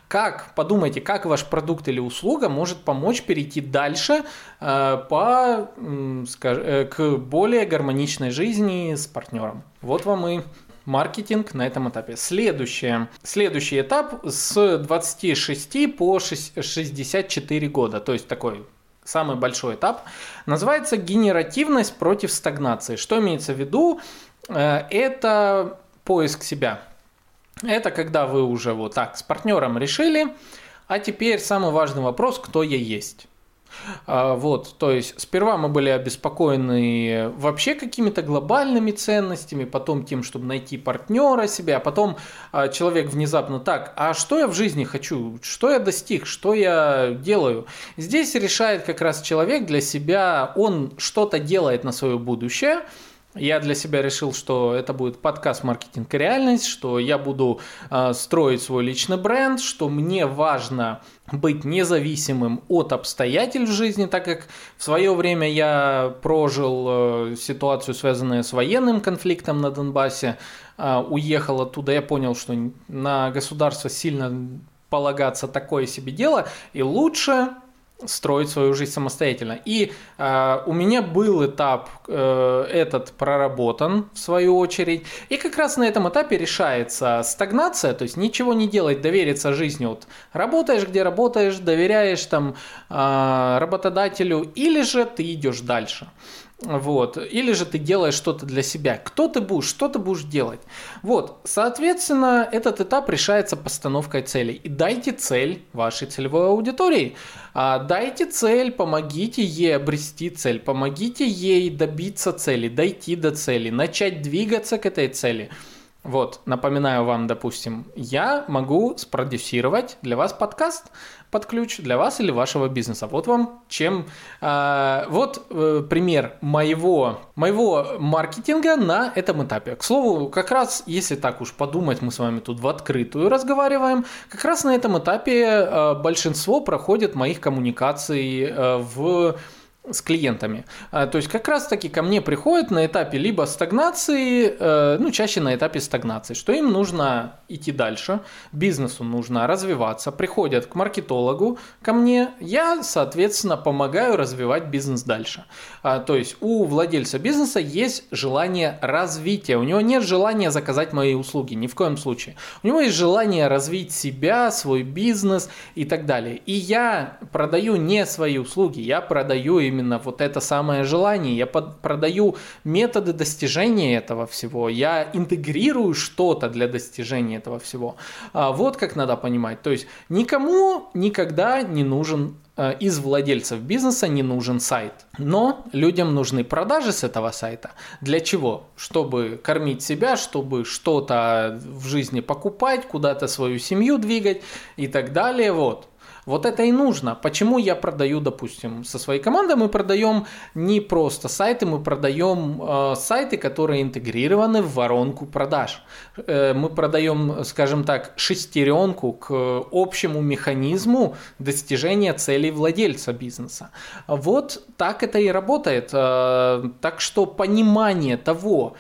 Как, подумайте, как ваш продукт или услуга может помочь перейти дальше э, по, э, к более гармоничной жизни с партнером. Вот вам и маркетинг на этом этапе. Следующее. Следующий этап с 26 по 64 года. То есть такой самый большой этап. Называется генеративность против стагнации. Что имеется в виду? Э, это поиск себя. Это когда вы уже вот так с партнером решили, а теперь самый важный вопрос, кто я есть. А, вот, то есть сперва мы были обеспокоены вообще какими-то глобальными ценностями, потом тем, чтобы найти партнера себе, а потом а, человек внезапно так, а что я в жизни хочу, что я достиг, что я делаю. Здесь решает как раз человек для себя, он что-то делает на свое будущее, я для себя решил, что это будет подкаст «Маркетинг и реальность», что я буду э, строить свой личный бренд, что мне важно быть независимым от обстоятельств жизни, так как в свое время я прожил э, ситуацию, связанную с военным конфликтом на Донбассе, э, уехал оттуда, я понял, что на государство сильно полагаться такое себе дело, и лучше строить свою жизнь самостоятельно. И э, у меня был этап э, этот проработан в свою очередь. И как раз на этом этапе решается стагнация, то есть ничего не делать, довериться жизни. Вот работаешь, где работаешь, доверяешь там э, работодателю, или же ты идешь дальше. Вот. Или же ты делаешь что-то для себя. Кто ты будешь, что ты будешь делать. Вот. Соответственно, этот этап решается постановкой целей. И дайте цель вашей целевой аудитории. А, дайте цель, помогите ей обрести цель, помогите ей добиться цели, дойти до цели, начать двигаться к этой цели. Вот, напоминаю вам, допустим, я могу спродюсировать для вас подкаст под ключ для вас или вашего бизнеса. Вот вам чем... Э, вот э, пример моего, моего маркетинга на этом этапе. К слову, как раз, если так уж подумать, мы с вами тут в открытую разговариваем, как раз на этом этапе э, большинство проходит моих коммуникаций э, в с клиентами. А, то есть как раз таки ко мне приходят на этапе либо стагнации, э, ну чаще на этапе стагнации, что им нужно идти дальше, бизнесу нужно развиваться, приходят к маркетологу, ко мне, я, соответственно, помогаю развивать бизнес дальше. А, то есть у владельца бизнеса есть желание развития, у него нет желания заказать мои услуги, ни в коем случае. У него есть желание развить себя, свой бизнес и так далее. И я продаю не свои услуги, я продаю им именно вот это самое желание. Я под, продаю методы достижения этого всего. Я интегрирую что-то для достижения этого всего. А, вот как надо понимать. То есть никому никогда не нужен э, из владельцев бизнеса не нужен сайт. Но людям нужны продажи с этого сайта. Для чего? Чтобы кормить себя, чтобы что-то в жизни покупать, куда-то свою семью двигать и так далее. Вот. Вот это и нужно. Почему я продаю, допустим, со своей командой мы продаем не просто сайты, мы продаем э, сайты, которые интегрированы в воронку продаж. Э, мы продаем, скажем так, шестеренку к общему механизму достижения целей владельца бизнеса. Вот так это и работает. Э, так что понимание того,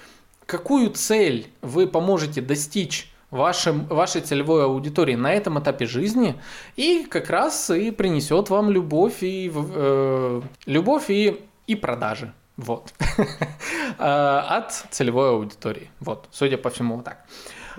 какую цель вы поможете достичь вашим, вашей целевой аудитории на этом этапе жизни и как раз и принесет вам любовь и, э, любовь и, и продажи. Вот. Э, от целевой аудитории. Вот, судя по всему, вот так.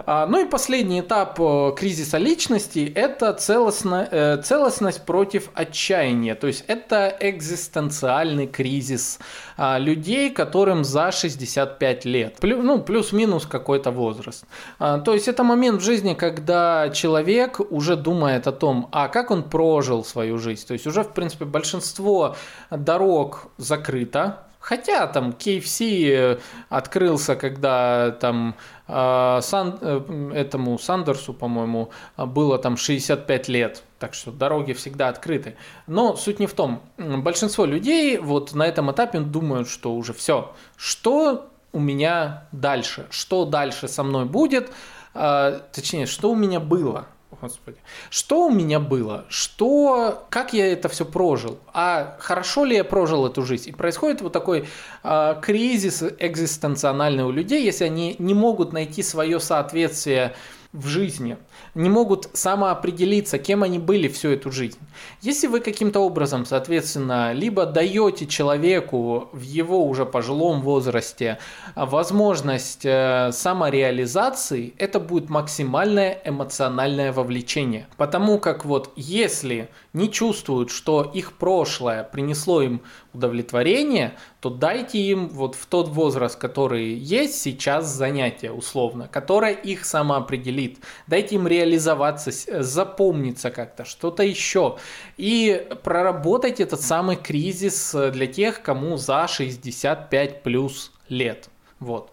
А, ну и последний этап э, кризиса личности – это целостно, э, целостность против отчаяния. То есть это экзистенциальный кризис а, людей, которым за 65 лет. ну, плюс-минус какой-то возраст. А, то есть это момент в жизни, когда человек уже думает о том, а как он прожил свою жизнь. То есть уже, в принципе, большинство дорог закрыто, Хотя там KFC э, открылся, когда там э, Сан, э, этому Сандерсу, по-моему, было там 65 лет. Так что дороги всегда открыты. Но суть не в том. Большинство людей вот на этом этапе думают, что уже все. Что у меня дальше? Что дальше со мной будет? Точнее, что у меня было? Господи. Что у меня было? Что, как я это все прожил? А хорошо ли я прожил эту жизнь? И происходит вот такой э, кризис экзистенциональный у людей, если они не могут найти свое соответствие в жизни, не могут самоопределиться, кем они были всю эту жизнь. Если вы каким-то образом, соответственно, либо даете человеку в его уже пожилом возрасте возможность э, самореализации, это будет максимальное эмоциональное вовлечение. Потому как вот если не чувствуют, что их прошлое принесло им удовлетворение, то дайте им вот в тот возраст, который есть сейчас занятие условно, которое их самоопределит. Дайте им реализоваться, запомниться как-то, что-то еще. И проработать этот самый кризис для тех, кому за 65 плюс лет. Вот.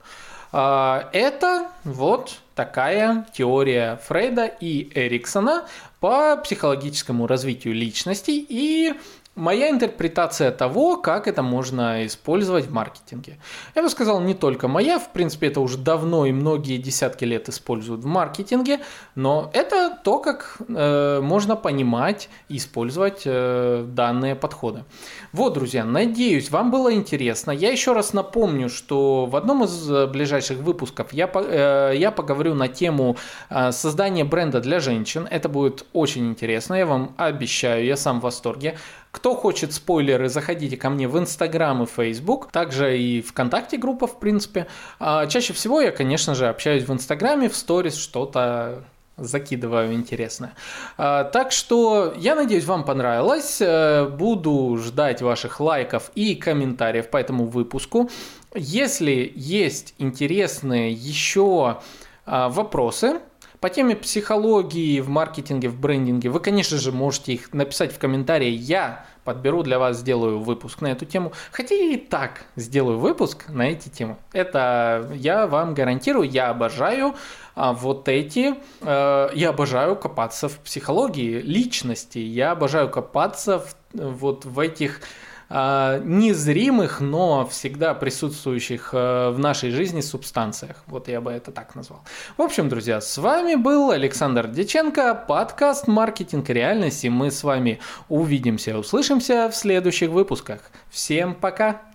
А, это вот такая теория Фрейда и Эриксона по психологическому развитию личности и Моя интерпретация того, как это можно использовать в маркетинге. Я бы сказал, не только моя, в принципе, это уже давно и многие десятки лет используют в маркетинге, но это то, как э, можно понимать и использовать э, данные подходы. Вот, друзья, надеюсь, вам было интересно. Я еще раз напомню, что в одном из ближайших выпусков я, э, я поговорю на тему э, создания бренда для женщин. Это будет очень интересно, я вам обещаю, я сам в восторге. Кто хочет спойлеры, заходите ко мне в Инстаграм и Фейсбук, также и ВКонтакте группа, в принципе. А чаще всего я, конечно же, общаюсь в Инстаграме, в сторис что-то закидываю интересное. А, так что я надеюсь, вам понравилось. Э, буду ждать ваших лайков и комментариев по этому выпуску. Если есть интересные еще а, вопросы, по теме психологии в маркетинге, в брендинге, вы, конечно же, можете их написать в комментарии. Я подберу для вас, сделаю выпуск на эту тему. Хотя я и так сделаю выпуск на эти темы. Это я вам гарантирую, я обожаю а, вот эти, э, я обожаю копаться в психологии личности, я обожаю копаться в, вот в этих незримых, но всегда присутствующих э, в нашей жизни субстанциях. Вот я бы это так назвал. В общем, друзья, с вами был Александр Деченко, подкаст «Маркетинг и реальность», и мы с вами увидимся, услышимся в следующих выпусках. Всем пока!